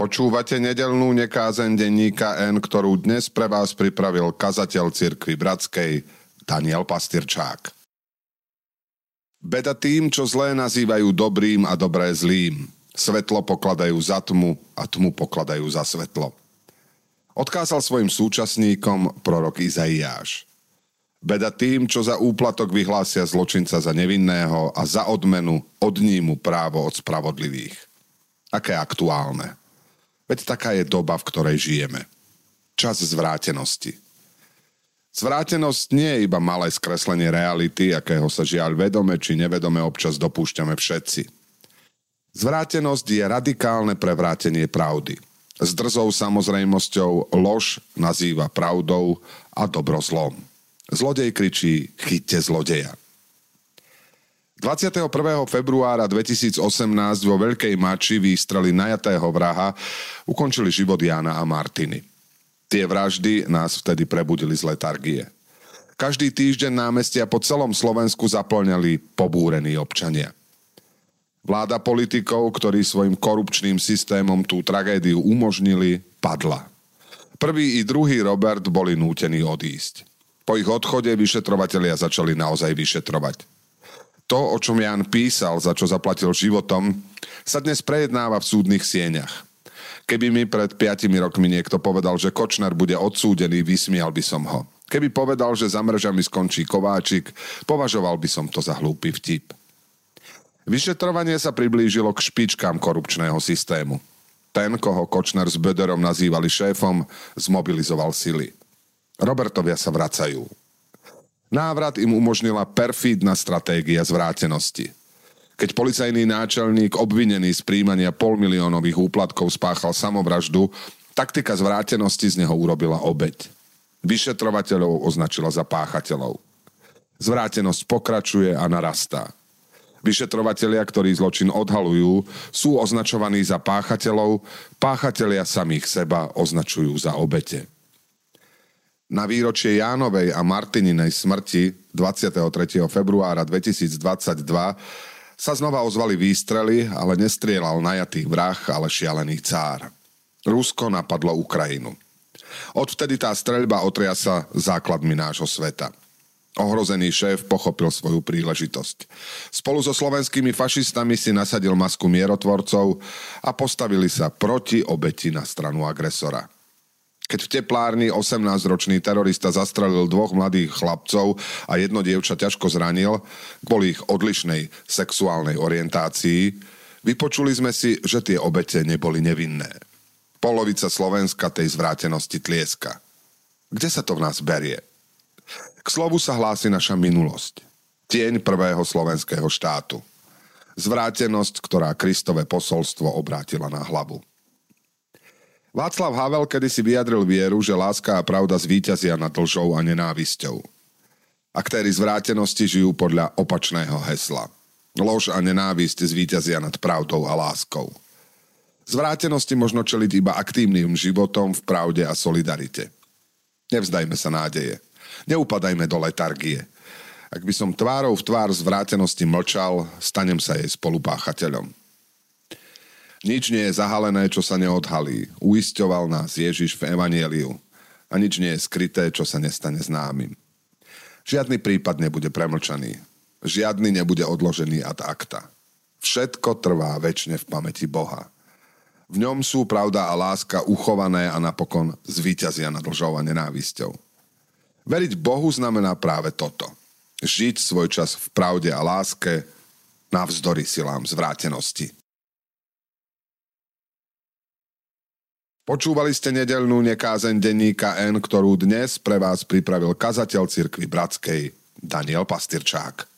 Počúvate nedelnú nekázen denníka N, ktorú dnes pre vás pripravil kazateľ cirkvi Bratskej Daniel Pastyrčák. Beda tým, čo zlé nazývajú dobrým a dobré zlým. Svetlo pokladajú za tmu a tmu pokladajú za svetlo. Odkázal svojim súčasníkom prorok Izaiáš. Beda tým, čo za úplatok vyhlásia zločinca za nevinného a za odmenu odnímu právo od spravodlivých. Aké aktuálne. Veď taká je doba, v ktorej žijeme. Čas zvrátenosti. Zvrátenosť nie je iba malé skreslenie reality, akého sa žiaľ vedome či nevedome občas dopúšťame všetci. Zvrátenosť je radikálne prevrátenie pravdy. S drzou samozrejmosťou lož nazýva pravdou a dobro zlom. Zlodej kričí chyťte zlodeja. 21. februára 2018 vo Veľkej Mači výstrely najatého vraha ukončili život Jana a Martiny. Tie vraždy nás vtedy prebudili z letargie. Každý týždeň námestia po celom Slovensku zaplňali pobúrení občania. Vláda politikov, ktorí svojim korupčným systémom tú tragédiu umožnili, padla. Prvý i druhý Robert boli nútení odísť. Po ich odchode vyšetrovatelia začali naozaj vyšetrovať. To, o čom Jan písal, za čo zaplatil životom, sa dnes prejednáva v súdnych sieňach. Keby mi pred 5 rokmi niekto povedal, že Kočner bude odsúdený, vysmial by som ho. Keby povedal, že za mržami skončí Kováčik, považoval by som to za hlúpy vtip. Vyšetrovanie sa priblížilo k špičkám korupčného systému. Ten, koho Kočner s Böderom nazývali šéfom, zmobilizoval sily. Robertovia sa vracajú. Návrat im umožnila perfídna stratégia zvrátenosti. Keď policajný náčelník obvinený z príjmania polmiliónových úplatkov spáchal samovraždu, taktika zvrátenosti z neho urobila obeď. Vyšetrovateľov označila za páchateľov. Zvrátenosť pokračuje a narastá. Vyšetrovatelia, ktorí zločin odhalujú, sú označovaní za páchateľov, páchatelia samých seba označujú za obete. Na výročie Jánovej a Martininej smrti 23. februára 2022 sa znova ozvali výstrely, ale nestrieľal najatých vrah, ale šialený cár. Rusko napadlo Ukrajinu. Odvtedy tá streľba otriasa základmi nášho sveta. Ohrozený šéf pochopil svoju príležitosť. Spolu so slovenskými fašistami si nasadil masku mierotvorcov a postavili sa proti obeti na stranu agresora. Keď v teplárni 18-ročný terorista zastrelil dvoch mladých chlapcov a jedno dievča ťažko zranil kvôli ich odlišnej sexuálnej orientácii, vypočuli sme si, že tie obete neboli nevinné. Polovica Slovenska tej zvrátenosti tlieska. Kde sa to v nás berie? K slovu sa hlási naša minulosť. Tieň prvého slovenského štátu. Zvrátenosť, ktorá Kristové posolstvo obrátila na hlavu. Václav Havel kedysi vyjadril vieru, že láska a pravda zvíťazia nad lžou a nenávisťou. Aktéry zvrátenosti žijú podľa opačného hesla. Lož a nenávisť zvíťazia nad pravdou a láskou. Zvrátenosti možno čeliť iba aktívnym životom v pravde a solidarite. Nevzdajme sa nádeje. Neupadajme do letargie. Ak by som tvárou v tvár zvrátenosti mlčal, stanem sa jej spolupáchateľom. Nič nie je zahalené, čo sa neodhalí. Uisťoval nás Ježiš v Evanieliu. A nič nie je skryté, čo sa nestane známym. Žiadny prípad nebude premlčaný. Žiadny nebude odložený ad acta. Všetko trvá väčšine v pamäti Boha. V ňom sú pravda a láska uchované a napokon zvíťazia nad lžou a nenávisťou. Veriť Bohu znamená práve toto. Žiť svoj čas v pravde a láske navzdory silám zvrátenosti. Počúvali ste nedelnú nekázeň denníka N, ktorú dnes pre vás pripravil kazateľ cirkvi Bratskej Daniel Pastyrčák.